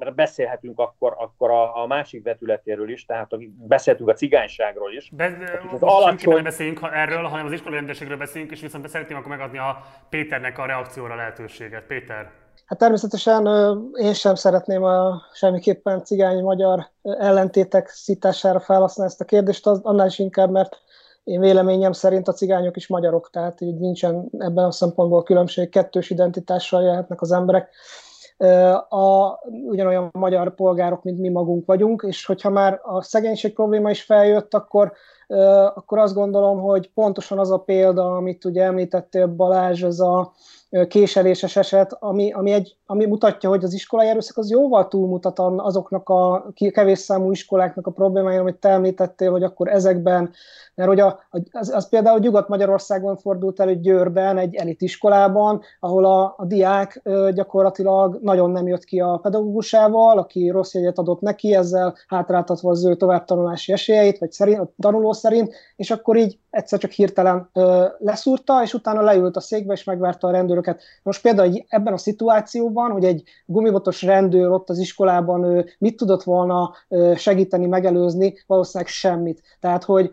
mert beszélhetünk akkor, akkor a, a másik vetületéről is, tehát beszéltünk a cigányságról is. Be, az alacsony... nem beszéljünk erről, hanem az iskolai rendőrségről beszélünk, és viszont szeretném akkor megadni a Péternek a reakcióra lehetőséget. Péter. Hát természetesen én sem szeretném a semmiképpen cigány-magyar ellentétek szítására felhasználni ezt a kérdést, az, annál is inkább, mert én véleményem szerint a cigányok is magyarok, tehát így nincsen ebben a szempontból különbség, kettős identitással jöhetnek az emberek. A, ugyanolyan magyar polgárok, mint mi magunk vagyunk, és hogyha már a szegénység probléma is feljött, akkor, akkor azt gondolom, hogy pontosan az a példa, amit ugye említettél Balázs, ez a, késeléses eset, ami, ami, egy, ami mutatja, hogy az iskolai erőszak az jóval túlmutat azoknak a kevés számú iskoláknak a problémája, amit te említettél, hogy akkor ezekben, mert hogy a, az, az például Nyugat-Magyarországon fordult elő Győrben, egy elitiskolában, ahol a, a diák gyakorlatilag nagyon nem jött ki a pedagógusával, aki rossz jegyet adott neki, ezzel hátráltatva az ő továbbtanulási esélyeit, vagy szerint, a tanuló szerint, és akkor így egyszer csak hirtelen ö, leszúrta, és utána leült a székbe, és megvárta a rendőröket. Most például ebben a szituációban, hogy egy gumibotos rendőr ott az iskolában ö, mit tudott volna segíteni, megelőzni, valószínűleg semmit. Tehát, hogy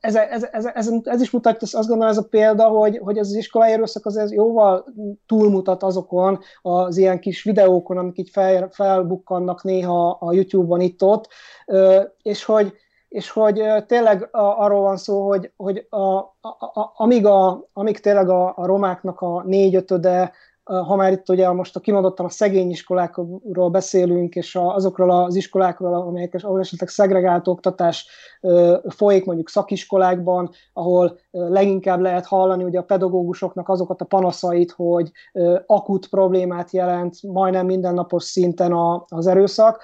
ez, ez, ez, ez, ez is mutatja, azt gondolom ez a példa, hogy, hogy ez az iskolai erőszak az ez jóval túlmutat azokon az ilyen kis videókon, amik így fel, felbukkannak néha a YouTube-on itt-ott, és hogy és hogy tényleg arról van szó, hogy, hogy a, a, a, amíg, a, amíg tényleg a, a romáknak a négyötöde, ha már itt ugye most a kimondottan a szegény iskolákról beszélünk, és azokról az iskolákról, amelyek ahol esetleg szegregált oktatás folyik mondjuk szakiskolákban, ahol leginkább lehet hallani ugye a pedagógusoknak azokat a panaszait, hogy akut problémát jelent majdnem mindennapos szinten az erőszak,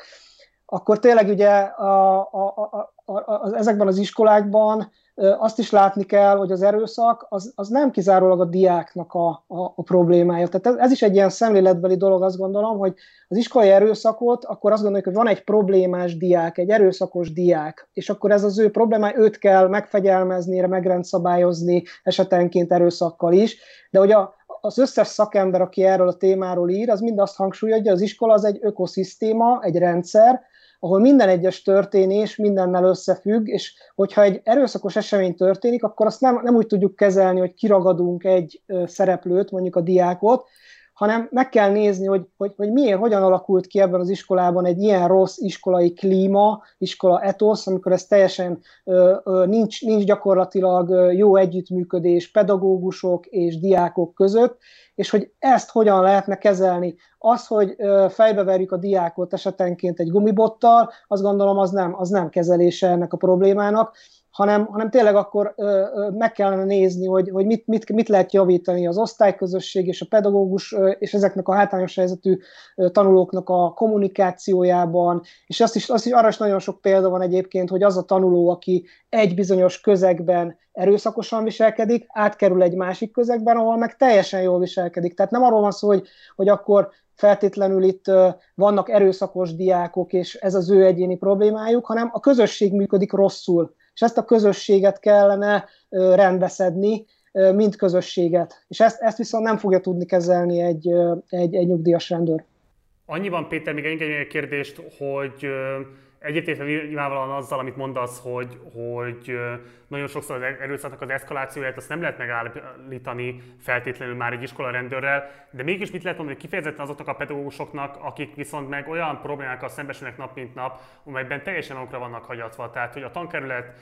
akkor tényleg ugye a, a, a, az, ezekben az iskolákban azt is látni kell, hogy az erőszak az, az nem kizárólag a diáknak a, a, a problémája. Tehát ez, ez is egy ilyen szemléletbeli dolog, azt gondolom, hogy az iskolai erőszakot, akkor azt gondoljuk, hogy van egy problémás diák, egy erőszakos diák, és akkor ez az ő problémája, őt kell megfegyelmezni, megrendszabályozni, esetenként erőszakkal is, de hogy a, az összes szakember, aki erről a témáról ír, az mind azt hangsúlyozza, hogy az iskola az egy ökoszisztéma, egy rendszer, ahol minden egyes történés mindennel összefügg, és hogyha egy erőszakos esemény történik, akkor azt nem, nem úgy tudjuk kezelni, hogy kiragadunk egy szereplőt, mondjuk a diákot, hanem meg kell nézni, hogy, hogy, hogy miért, hogyan alakult ki ebben az iskolában egy ilyen rossz iskolai klíma, iskola etosz, amikor ez teljesen ö, ö, nincs, nincs gyakorlatilag jó együttműködés pedagógusok és diákok között, és hogy ezt hogyan lehetne kezelni. Az, hogy fejbeverjük a diákot esetenként egy gumibottal, azt gondolom az nem, az nem kezelése ennek a problémának, hanem, hanem tényleg akkor ö, ö, meg kellene nézni, hogy, hogy mit, mit, mit lehet javítani az osztályközösség és a pedagógus ö, és ezeknek a hátrányos helyzetű ö, tanulóknak a kommunikációjában, és azt is, azt is, arra is nagyon sok példa van egyébként, hogy az a tanuló, aki egy bizonyos közegben erőszakosan viselkedik, átkerül egy másik közegben, ahol meg teljesen jól viselkedik. Tehát nem arról van szó, hogy, hogy akkor feltétlenül itt vannak erőszakos diákok, és ez az ő egyéni problémájuk, hanem a közösség működik rosszul és ezt a közösséget kellene rendbeszedni, mint közösséget. És ezt, ezt viszont nem fogja tudni kezelni egy, egy, egy nyugdíjas rendőr. Annyiban, Péter, még engedj egy kérdést, hogy egyetértve nyilvánvalóan azzal, amit mondasz, hogy, hogy nagyon sokszor az erőszaknak az eszkalációját azt nem lehet megállítani feltétlenül már egy iskola rendőrrel, de mégis mit lehet mondani, hogy kifejezetten azoknak a pedagógusoknak, akik viszont meg olyan problémákkal szembesülnek nap mint nap, amelyben teljesen okra vannak hagyatva. Tehát, hogy a tankerület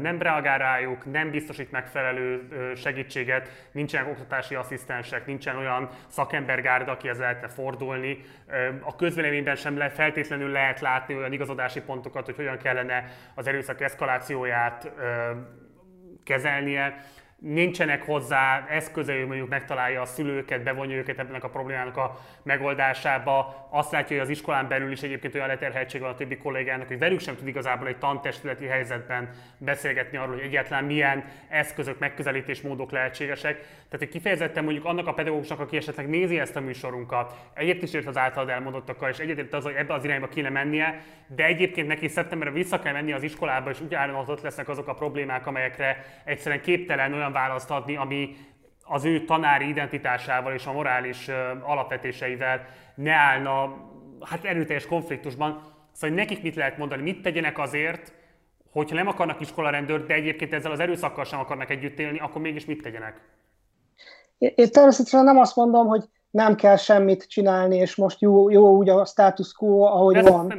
nem reagál rájuk, nem biztosít megfelelő segítséget, nincsenek oktatási asszisztensek, nincsen olyan szakembergárda, akihez lehetne fordulni. A közvéleményben sem le, feltétlenül lehet látni olyan igazodási pontokat, hogy hogyan kellene az erőszak eszkalációját kezelnie nincsenek hozzá eszközei, hogy mondjuk megtalálja a szülőket, bevonja őket ebben a problémának a megoldásába. Azt látja, hogy az iskolán belül is egyébként olyan leterheltség van a többi kollégának, hogy velük sem tud igazából egy tantestületi helyzetben beszélgetni arról, hogy egyáltalán milyen eszközök, megközelítés módok lehetségesek. Tehát, hogy kifejezetten mondjuk annak a pedagógusnak, aki esetleg nézi ezt a műsorunkat, egyet is ért az általad elmondottakkal, és egyetért az, hogy ebbe az irányba kéne mennie, de egyébként neki szeptemberre vissza kell menni az iskolába, és úgy állom, ott lesznek azok a problémák, amelyekre egyszerűen képtelen olyan választ adni, ami az ő tanári identitásával és a morális alapvetéseivel ne állna hát erőteljes konfliktusban. Szóval nekik mit lehet mondani, mit tegyenek azért, hogyha nem akarnak iskolarendőrt, de egyébként ezzel az erőszakkal sem akarnak együtt élni, akkor mégis mit tegyenek? Én természetesen nem azt mondom, hogy nem kell semmit csinálni, és most jó, jó úgy a status quo, ahogy Ez van.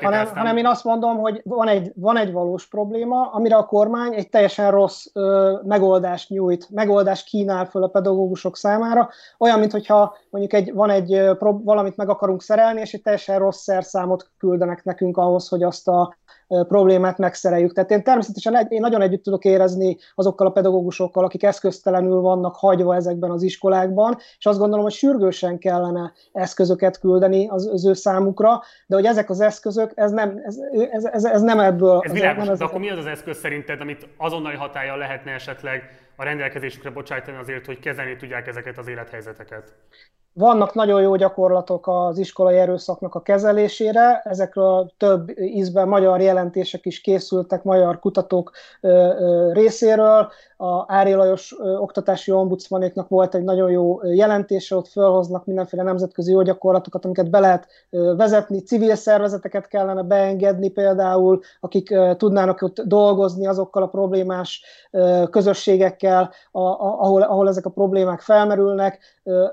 Hanem, hanem én azt mondom, hogy van egy, van egy valós probléma, amire a kormány egy teljesen rossz ö, megoldást nyújt, megoldást kínál föl a pedagógusok számára, olyan, mintha mondjuk egy, van egy ö, valamit meg akarunk szerelni, és egy teljesen rossz szerszámot küldenek nekünk ahhoz, hogy azt a problémát megszereljük. Tehát én természetesen egy, én nagyon együtt tudok érezni azokkal a pedagógusokkal, akik eszköztelenül vannak hagyva ezekben az iskolákban, és azt gondolom, hogy sürgősen kellene eszközöket küldeni az, az ő számukra, de hogy ezek az eszközök, ez nem, ez, ez, ez, ez nem ebből. Ez világos, nem de akkor mi az az eszköz szerinted, amit azonnali hatája lehetne esetleg a rendelkezésükre bocsájtani azért, hogy kezelni tudják ezeket az élethelyzeteket? Vannak nagyon jó gyakorlatok az iskolai erőszaknak a kezelésére, ezekről több ízben magyar jelentések is készültek magyar kutatók részéről. A Ári Lajos oktatási ombudsmanéknak volt egy nagyon jó jelentése, ott felhoznak mindenféle nemzetközi jó gyakorlatokat, amiket be lehet vezetni, civil szervezeteket kellene beengedni például, akik tudnának ott dolgozni azokkal a problémás közösségekkel, ahol, ahol ezek a problémák felmerülnek.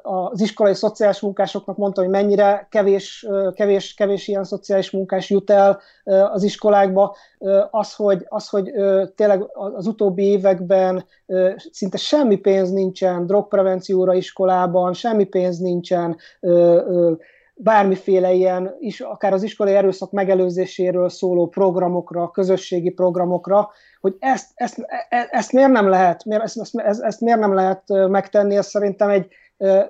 Az iskolai szociális munkásoknak mondta, hogy mennyire kevés, kevés, kevés ilyen szociális munkás jut el az iskolákba. Az, hogy, az, hogy tényleg az utóbbi években szinte semmi pénz nincsen drogprevencióra iskolában, semmi pénz nincsen bármiféle ilyen, is, akár az iskolai erőszak megelőzéséről szóló programokra, közösségi programokra, hogy ezt, ezt, e, ezt miért nem lehet, miért, ezt, ezt, ezt miért nem lehet megtenni, ez szerintem egy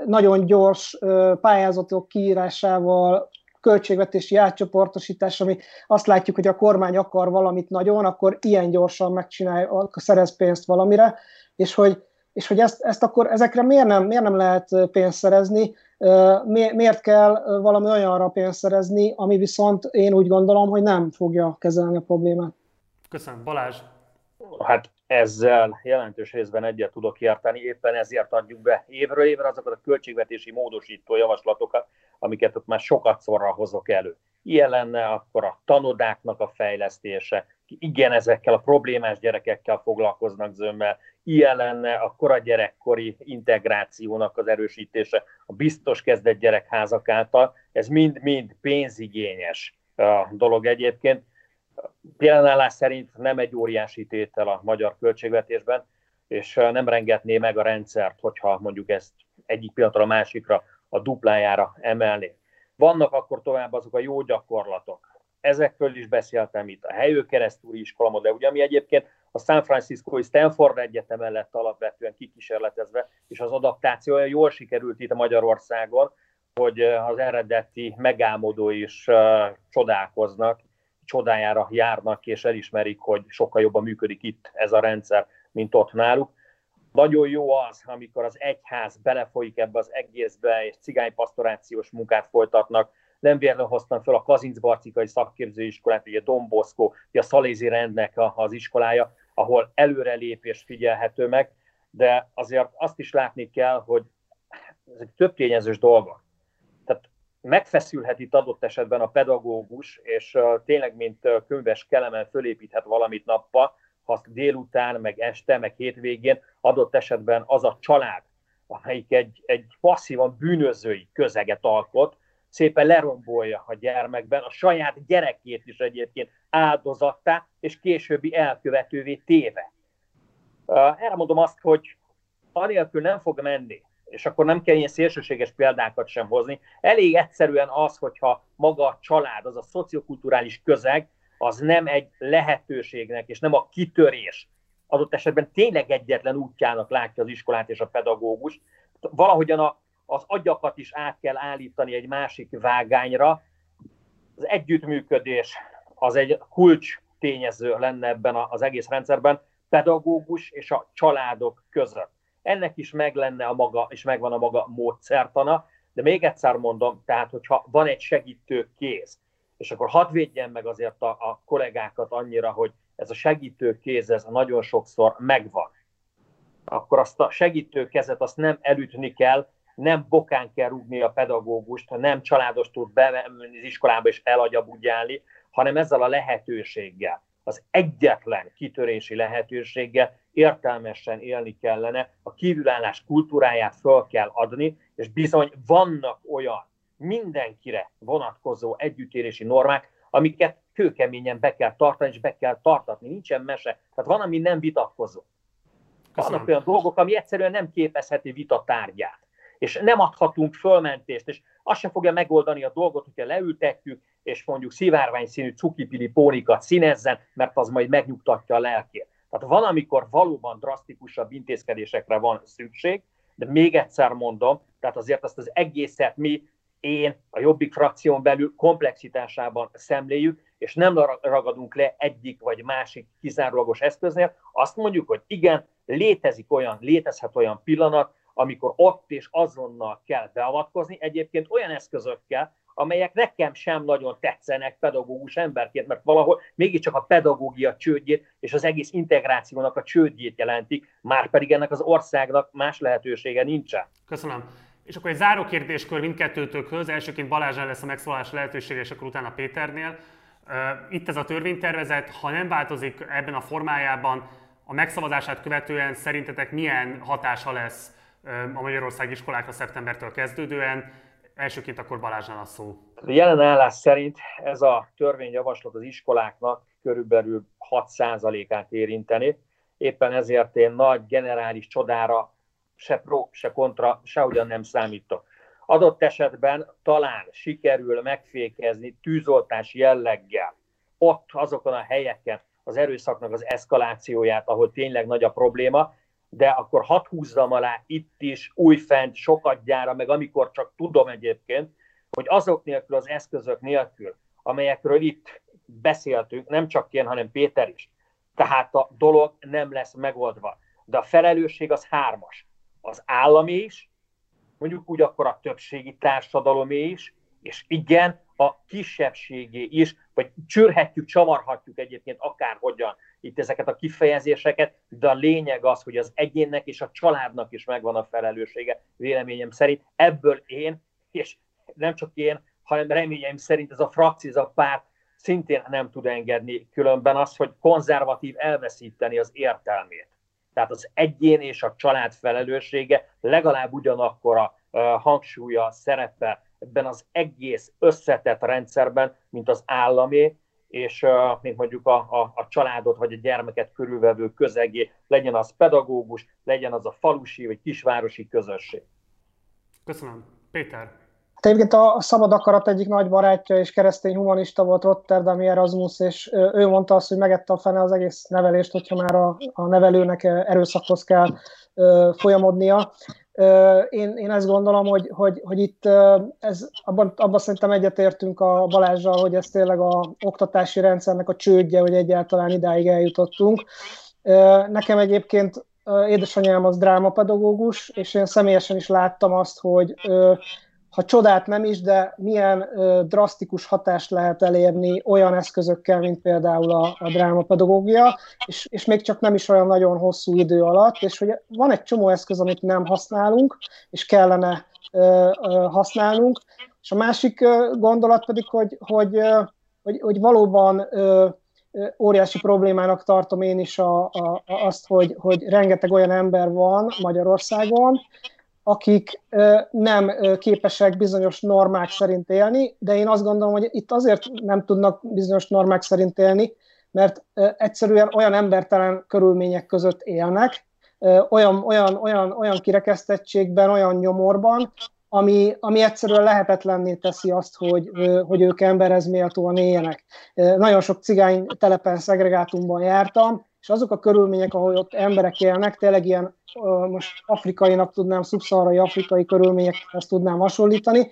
nagyon gyors pályázatok kiírásával, költségvetési átcsoportosítás, ami azt látjuk, hogy a kormány akar valamit nagyon, akkor ilyen gyorsan megcsinálja, szerez pénzt valamire, és hogy, és hogy ezt, ezt akkor ezekre miért nem, miért nem lehet pénzt szerezni, miért kell valami olyanra pénzt szerezni, ami viszont én úgy gondolom, hogy nem fogja kezelni a problémát. Köszönöm. Balázs? Hát ezzel jelentős részben egyet tudok érteni, éppen ezért adjuk be évről évre azokat a költségvetési módosító javaslatokat, amiket ott már sokat szorra hozok elő. Ilyen lenne akkor a tanodáknak a fejlesztése, igen, ezekkel a problémás gyerekekkel foglalkoznak zömmel, ilyen lenne a gyerekkori integrációnak az erősítése a biztos kezdett gyerekházak által. Ez mind-mind pénzigényes dolog egyébként. Jelenállás szerint nem egy óriási tétel a magyar költségvetésben, és nem rengetné meg a rendszert, hogyha mondjuk ezt egyik pillanatra a másikra a duplájára emelni. Vannak akkor tovább azok a jó gyakorlatok. Ezekről is beszéltem itt, a Helyő Keresztúri iskola modell, ugye, ami egyébként a San Francisco Stanford Egyetemen lett alapvetően kikísérletezve, és az adaptáció olyan jól sikerült itt a Magyarországon, hogy az eredeti megálmodó is csodálkoznak, csodájára járnak, és elismerik, hogy sokkal jobban működik itt ez a rendszer, mint ott náluk. Nagyon jó az, amikor az egyház belefolyik ebbe az egészbe, és cigánypastorációs munkát folytatnak. Nem véletlenül hoztam fel a Kazincbarcikai szakképzőiskolát, ugye Don Bosco, ugye a Szalézi rendnek az iskolája, ahol előrelépés figyelhető meg, de azért azt is látni kell, hogy ezek több tényezős dolgok. Megfeszülhet itt adott esetben a pedagógus, és tényleg, mint könyves kelemen fölépíthet valamit nappal, ha délután, meg este, meg hétvégén adott esetben az a család, amelyik egy, egy passzívan bűnözői közeget alkot, szépen lerombolja a gyermekben, a saját gyerekét is egyébként áldozattá, és későbbi elkövetővé téve. Erre mondom azt, hogy anélkül nem fog menni, és akkor nem kell ilyen szélsőséges példákat sem hozni. Elég egyszerűen az, hogyha maga a család, az a szociokulturális közeg, az nem egy lehetőségnek, és nem a kitörés, adott esetben tényleg egyetlen útjának látja az iskolát és a pedagógus. Valahogyan a, az agyakat is át kell állítani egy másik vágányra. Az együttműködés az egy kulcs tényező lenne ebben az egész rendszerben, pedagógus és a családok között. Ennek is meg lenne a maga, és megvan a maga módszertana, de még egyszer mondom, tehát hogyha van egy segítő kéz, és akkor hadd védjen meg azért a, a kollégákat annyira, hogy ez a segítő kéz, ez nagyon sokszor megvan. Akkor azt a segítő kezet azt nem elütni kell, nem bokán kell rúgni a pedagógust, nem családos tud bemenni az iskolába és elagyabudjálni, hanem ezzel a lehetőséggel, az egyetlen kitörési lehetőséggel értelmesen élni kellene, a kívülállás kultúráját föl kell adni, és bizony vannak olyan mindenkire vonatkozó együttérési normák, amiket kőkeményen be kell tartani, és be kell tartatni. Nincsen mese. Tehát van, ami nem vitatkozó. Vannak olyan dolgok, ami egyszerűen nem képezheti vita tárgyát. És nem adhatunk fölmentést, és azt sem fogja megoldani a dolgot, hogyha leültetjük, és mondjuk szivárvány színű cukipili pónikat színezzen, mert az majd megnyugtatja a lelkét. Tehát van, amikor valóban drasztikusabb intézkedésekre van szükség, de még egyszer mondom, tehát azért azt az egészet mi, én, a Jobbik frakción belül komplexitásában szemléljük, és nem ragadunk le egyik vagy másik kizárólagos eszköznél, azt mondjuk, hogy igen, létezik olyan, létezhet olyan pillanat, amikor ott és azonnal kell beavatkozni, egyébként olyan eszközökkel, amelyek nekem sem nagyon tetszenek pedagógus emberként, mert valahol mégiscsak a pedagógia csődjét és az egész integrációnak a csődjét jelentik, már pedig ennek az országnak más lehetősége nincsen. Köszönöm. És akkor egy záró kérdéskör mindkettőtökhöz. Elsőként Balázsán lesz a megszólalás lehetősége, és akkor utána Péternél. Itt ez a törvénytervezet, ha nem változik ebben a formájában, a megszavazását követően szerintetek milyen hatása lesz a Magyarország iskolákra szeptembertől kezdődően? Elsőként akkor Balázsnál a szó. A jelen állás szerint ez a törvényjavaslat az iskoláknak körülbelül 6%-át érinteni. Éppen ezért én nagy generális csodára se pro, se kontra, sehogyan nem számítok. Adott esetben talán sikerül megfékezni tűzoltás jelleggel ott azokon a helyeken az erőszaknak az eszkalációját, ahol tényleg nagy a probléma, de akkor hat húzzam alá itt is, újfent, sokat gyára, meg amikor csak tudom egyébként, hogy azok nélkül, az eszközök nélkül, amelyekről itt beszéltünk, nem csak én, hanem Péter is. Tehát a dolog nem lesz megoldva. De a felelősség az hármas. Az állami is, mondjuk úgy akkor a többségi társadalomé is, és igen, a kisebbségé is, vagy csürhetjük, csavarhatjuk egyébként akárhogyan itt ezeket a kifejezéseket, de a lényeg az, hogy az egyénnek és a családnak is megvan a felelőssége, véleményem szerint. Ebből én, és nem csak én, hanem reményeim szerint ez a frakció, ez a párt szintén nem tud engedni, különben az, hogy konzervatív elveszíteni az értelmét. Tehát az egyén és a család felelőssége legalább ugyanakkor a hangsúlya, szerepe ebben az egész összetett rendszerben, mint az állami, és mint mondjuk a, a, a családot vagy a gyermeket körülvevő közegé, legyen az pedagógus, legyen az a falusi vagy kisvárosi közösség. Köszönöm. Péter. Hát egyébként a Szabad Akarat egyik nagy barátja és keresztény humanista volt Rotterdami Erasmus, és ő mondta azt, hogy megette a fene az egész nevelést, hogyha már a, a nevelőnek erőszakhoz kell folyamodnia. Én, én ezt gondolom, hogy, hogy, hogy itt ez, abban, abban szerintem egyetértünk a Balázsral, hogy ez tényleg a oktatási rendszernek a csődje, hogy egyáltalán idáig eljutottunk. Nekem egyébként édesanyám az drámapedagógus, és én személyesen is láttam azt, hogy ha csodát nem is, de milyen ö, drasztikus hatást lehet elérni olyan eszközökkel, mint például a, a drámapedagógia, és, és még csak nem is olyan nagyon hosszú idő alatt, és hogy van egy csomó eszköz, amit nem használunk, és kellene ö, ö, használnunk, és a másik ö, gondolat pedig, hogy, hogy, ö, hogy, hogy valóban ö, óriási problémának tartom én is a, a, azt, hogy, hogy rengeteg olyan ember van Magyarországon, akik nem képesek bizonyos normák szerint élni, de én azt gondolom, hogy itt azért nem tudnak bizonyos normák szerint élni, mert egyszerűen olyan embertelen körülmények között élnek, olyan, olyan, olyan, olyan kirekesztettségben, olyan nyomorban, ami, ami egyszerűen lehetetlenné teszi azt, hogy, hogy ők emberhez méltóan éljenek. Nagyon sok cigány telepen, szegregátumban jártam, és azok a körülmények, ahol ott emberek élnek, tényleg ilyen, most afrikainak tudnám, szubszaharai afrikai körülményekhez tudnám hasonlítani,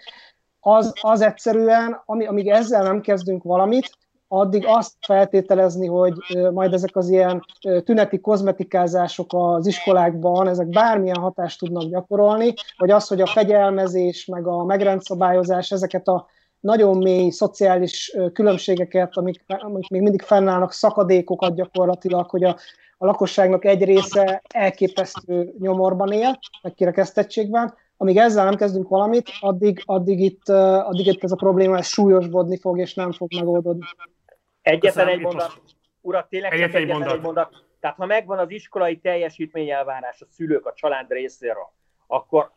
az, az egyszerűen, ami, amíg ezzel nem kezdünk valamit, addig azt feltételezni, hogy majd ezek az ilyen tüneti kozmetikázások az iskolákban, ezek bármilyen hatást tudnak gyakorolni, vagy az, hogy a fegyelmezés, meg a megrendszabályozás ezeket a nagyon mély szociális különbségeket, amik, amik még mindig fennállnak, szakadékokat gyakorlatilag, hogy a, a lakosságnak egy része elképesztő nyomorban él, meg kirekesztettségben, amíg ezzel nem kezdünk valamit, addig, addig, itt, addig itt ez a probléma ez súlyosbodni fog, és nem fog megoldódni. Egyetlen egy mondat. Urak, tényleg csak egyetlen, egyetlen mondat. egy mondat. Tehát ha megvan az iskolai teljesítményelvárás a szülők, a család részéről, akkor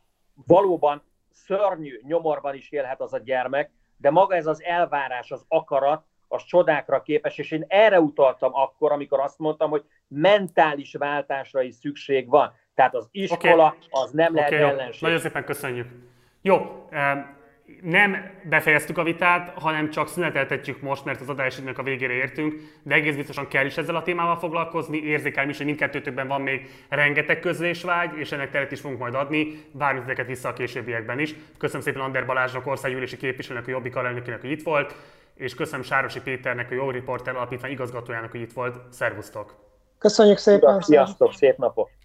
valóban szörnyű nyomorban is élhet az a gyermek, de maga ez az elvárás, az akarat, az csodákra képes, és én erre utaltam akkor, amikor azt mondtam, hogy mentális váltásra is szükség van. Tehát az iskola okay. az nem okay, lehet ellenség. Nagyon szépen köszönjük. Jó, nem befejeztük a vitát, hanem csak szüneteltetjük most, mert az adásnak a végére értünk, de egész biztosan kell is ezzel a témával foglalkozni. Érzékelem is, hogy mindkettőtökben van még rengeteg közlésvágy, és ennek teret is fogunk majd adni. Várjuk ezeket vissza a későbbiekben is. Köszönöm szépen Ander Balázsnak, országgyűlési képviselőnek, a Jobbik alelnökének, hogy itt volt, és köszönöm Sárosi Péternek, a Jó Riporter Alapítvány igazgatójának, hogy itt volt. Szervusztok! Köszönjük szépen! Sziasztok, szép napot!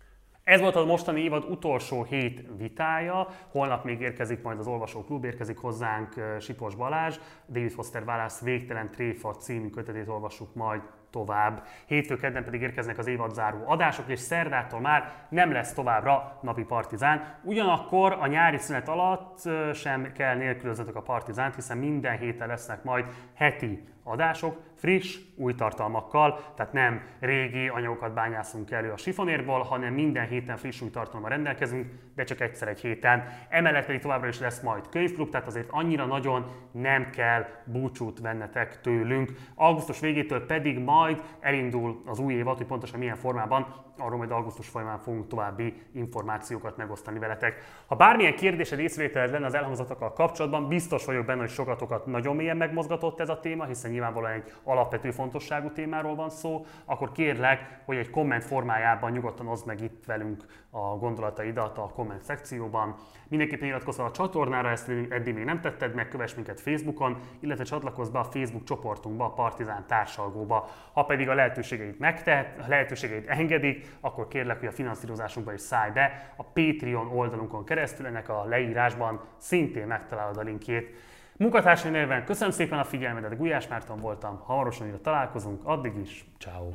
Ez volt a mostani évad utolsó hét vitája. Holnap még érkezik majd az Olvasóklub, érkezik hozzánk Sipos Balázs. David Foster Válasz Végtelen Tréfa című kötetét olvassuk majd tovább. Hétfő kedden pedig érkeznek az évadzáró adások, és szerdától már nem lesz továbbra napi partizán. Ugyanakkor a nyári szünet alatt sem kell nélkülözetek a partizánt, hiszen minden héten lesznek majd heti adások, friss, új tartalmakkal, tehát nem régi anyagokat bányászunk elő a sifonérból, hanem minden héten friss új tartalommal rendelkezünk, de csak egyszer egy héten. Emellett pedig továbbra is lesz majd könyvklub, tehát azért annyira nagyon nem kell búcsút vennetek tőlünk. Augusztus végétől pedig majd elindul az új évad, hogy pontosan milyen formában, arról majd augusztus folyamán fogunk további információkat megosztani veletek. Ha bármilyen kérdésed, észrevételed lenne az elhangzatokkal kapcsolatban, biztos vagyok benne, hogy sokatokat nagyon mélyen megmozgatott ez a téma, hiszen nyilvánvalóan egy alapvető fontosságú témáról van szó, akkor kérlek, hogy egy komment formájában nyugodtan oszd meg itt velünk a gondolataidat a komment szekcióban. Mindenképpen iratkozz a csatornára, ezt eddig még nem tetted meg, kövess minket Facebookon, illetve csatlakozz be a Facebook csoportunkba, a Partizán társalgóba. Ha pedig a lehetőségeit megtehet, a lehetőségeit engedik, akkor kérlek, hogy a finanszírozásunkba is szállj be. A Patreon oldalunkon keresztül ennek a leírásban szintén megtalálod a linkjét. Munkatársai néven köszönöm szépen a figyelmedet, Gulyás Márton voltam, hamarosan újra találkozunk, addig is, ciao.